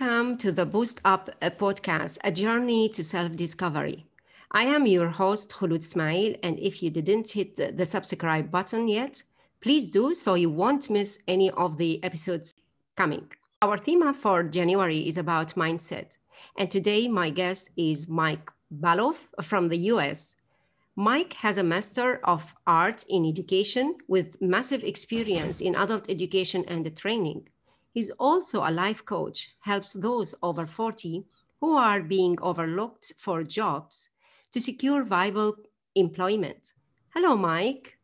Welcome to the Boost Up uh, podcast, a journey to self discovery. I am your host, Khulud Ismail, and if you didn't hit the, subscribe button yet, please do so you won't miss any of the episodes coming. Our theme for January is about mindset, and today my guest is Mike Baloff from the US. Mike has a Master of Arts in Education with massive experience in adult education and training. He's also a life coach, helps those over 40 who are being overlooked for jobs to secure viable employment. Hello, Mike.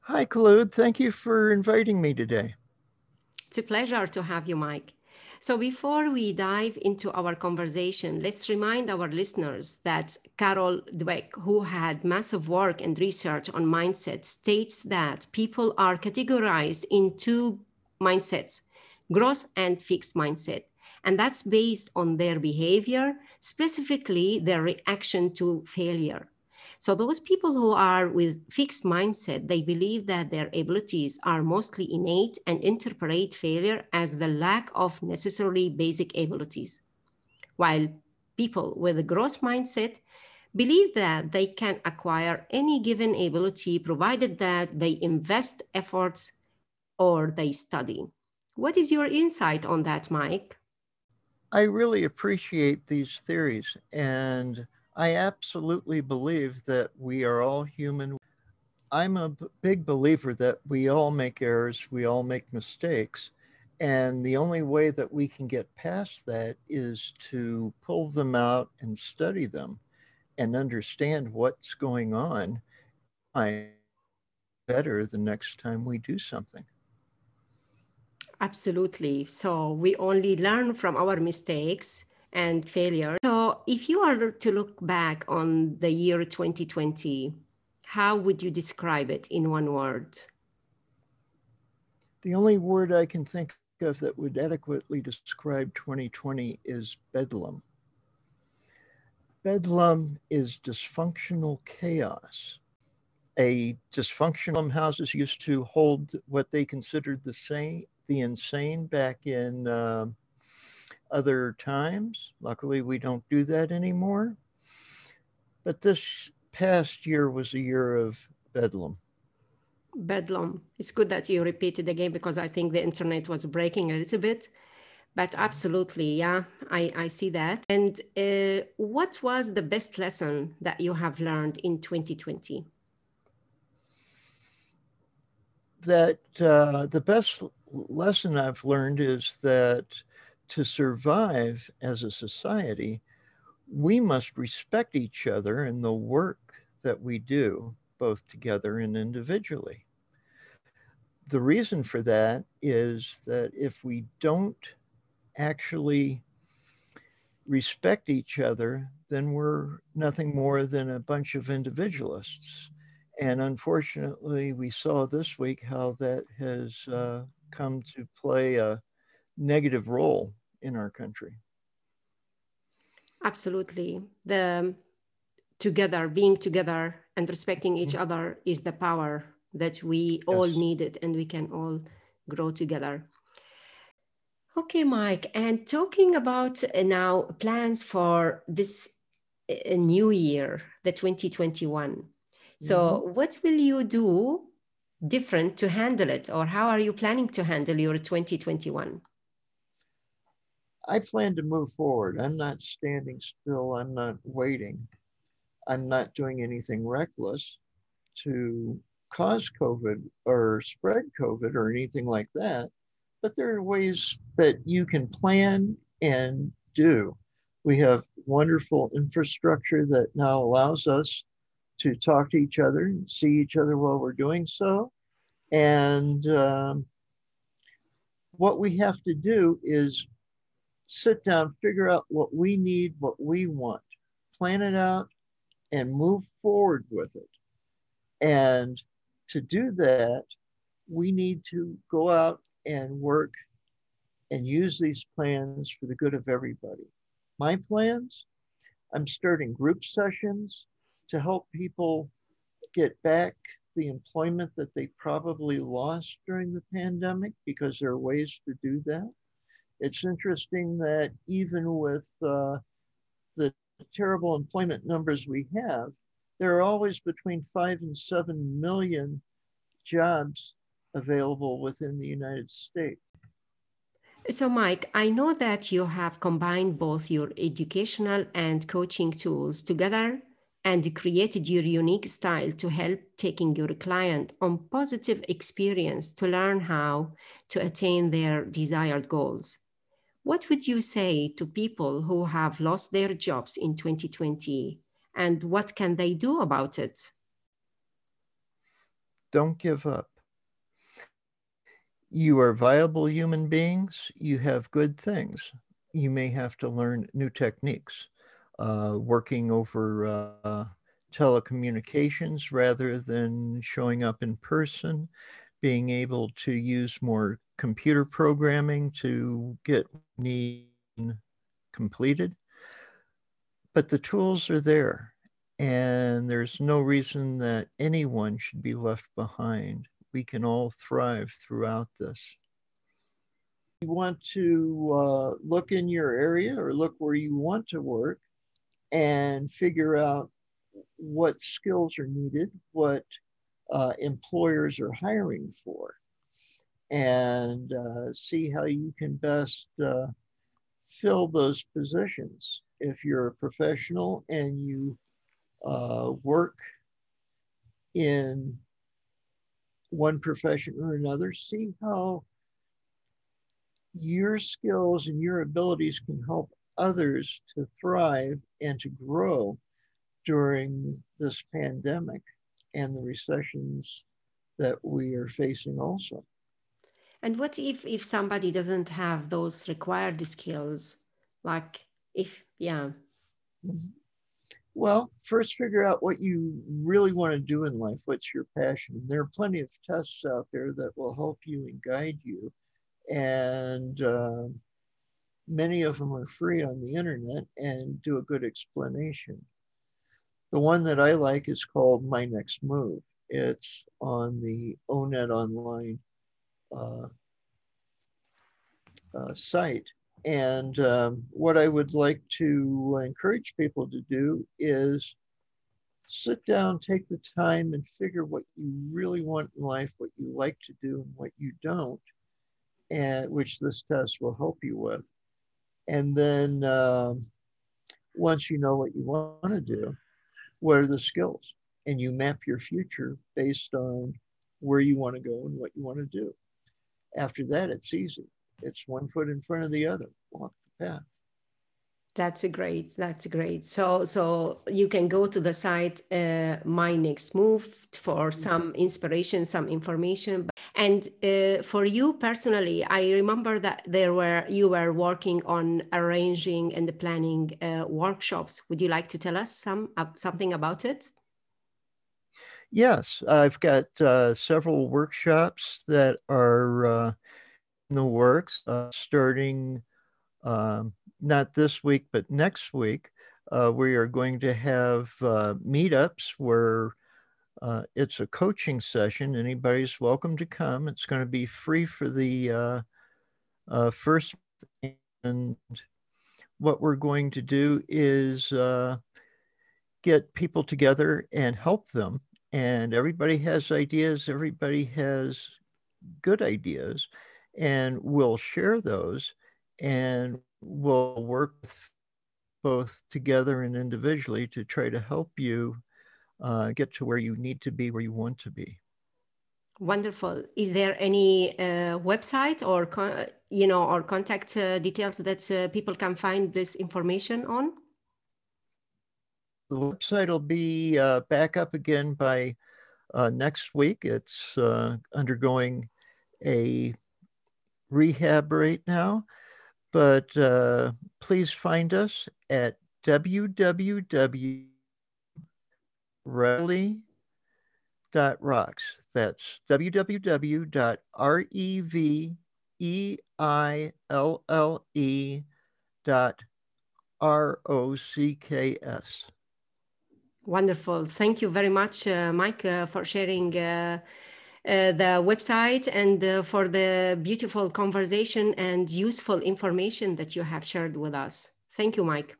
Hi, Claude. Thank you for inviting me today. It's a pleasure to have you, Mike. So before we dive into our conversation, let's remind our listeners that Carol Dweck, who had massive work and research on mindset, states that people are categorized in two mindsets, growth and fixed mindset. And that's based on their behavior, specifically their reaction to failure. So those people who are with fixed mindset, they believe that their abilities are mostly innate and interpret failure as the lack of necessarily basic abilities. While people with a growth mindset believe that they can acquire any given ability provided that they invest efforts or they study. What is your insight on that, Mike? I really appreciate these theories and I absolutely believe that we are all human. I'm a big believer that we all make errors, we all make mistakes. And the only way that we can get past that is to pull them out and study them and understand what's going on. I better the next time we do something. Absolutely. So we only learn from our mistakes and failure. So, if you are to look back on the year 2020, how would you describe it in one word? The only word I can think of that would adequately describe 2020 is bedlam. Bedlam is dysfunctional chaos. A dysfunctional houses used to hold what they considered the same, the insane back in uh, other times. Luckily, we don't do that anymore. But this past year was a year of bedlam. Bedlam. It's good that you repeated again because I think the internet was breaking a little bit. But absolutely, yeah, I, I see that. And uh, what was the best lesson that you have learned in 2020? That uh, the best lesson I've learned is that to survive as a society, we must respect each other and the work that we do, both together and individually. The reason for that is that if we don't actually respect each other, then we're nothing more than a bunch of individualists. And unfortunately, we saw this week how that has uh, come to play a negative role in our country. Absolutely. The together, being together and respecting each mm-hmm. other is the power that we all yes. needed and we can all grow together. Okay, Mike, and talking about uh, now plans for this uh, new year, the 2021. So, mm-hmm. what will you do different to handle it, or how are you planning to handle your 2021? I plan to move forward. I'm not standing still. I'm not waiting. I'm not doing anything reckless to cause COVID or spread COVID or anything like that. But there are ways that you can plan and do. We have wonderful infrastructure that now allows us to talk to each other and see each other while we're doing so. And um, what we have to do is sit down, figure out what we need, what we want, plan it out, and move forward with it. And to do that, we need to go out and work and use these plans for the good of everybody. My plans I'm starting group sessions to help people get back the employment that they probably lost during the pandemic because there are ways to do that. It's interesting that even with uh, the terrible employment numbers we have, there are always between five and seven million jobs available within the United States. So, Mike, I know that you have combined both your educational and coaching tools together and created your unique style to help taking your client on positive experience to learn how to attain their desired goals. What would you say to people who have lost their jobs in 2020 and what can they do about it? Don't give up. You are viable human beings. You have good things. You may have to learn new techniques uh, working over uh, telecommunications rather than showing up in person, being able to use more computer programming to get need completed. But the tools are there, and there's no reason that anyone should be left behind. We can all thrive throughout this. You want to uh, look in your area or look where you want to work and figure out what skills are needed, what uh, employers are hiring for, and uh, see how you can best uh, fill those positions. If you're a professional and you uh, work in one profession or another, see how your skills and your abilities can help others to thrive and to grow during this pandemic and the recessions that we are facing also. And what if if somebody doesn't have those required skills? Like if yeah. Well, first figure out what you really want to do in life. What's your passion? There are plenty of tests out there that will help you and guide you. And uh, Many of them are free on the internet and do a good explanation. The one that I like is called My Next Move. It's on the ONET Online site. And um, what I would like to encourage people to do is sit down, take the time, and figure what you really want in life, what you like to do, and what you don't, and which this test will help you with. And then uh, once you know what you want to do, what are the skills? And you map your future based on where you want to go and what you want to do. After that, it's easy. It's one foot in front of the other. Walk the path. That's a great. That's a great. So, so you can go to the site uh, My Next Move for mm-hmm. some inspiration, some information. And uh, for you personally, I remember that there were you were working on arranging and planning uh, workshops. Would you like to tell us some uh, something about it? Yes, I've got uh, several workshops that are uh, in the works, starting. Um, not this week, but next week, uh, we are going to have uh, meetups where uh, it's a coaching session. Anybody's welcome to come. It's going to be free for the uh, uh, first. And what we're going to do is uh, get people together and help them. And everybody has ideas, everybody has good ideas, and we'll share those. And we'll work both together and individually to try to help you uh, get to where you need to be, where you want to be. Wonderful. Is there any uh, website or you know or contact uh, details that uh, people can find this information on? The website will be uh, back up again by uh, next week. It's undergoing a rehab right now but uh, please find us at www.revely.rocks. That's www.revelle dot R O C K S. Wonderful. Thank you very much, uh, Mike, uh, for sharing uh, uh the website and uh, for the beautiful conversation and useful information that you have shared with us. Thank you, Mike.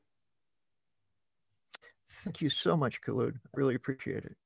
Thank you so much, Khulud. I really appreciate it.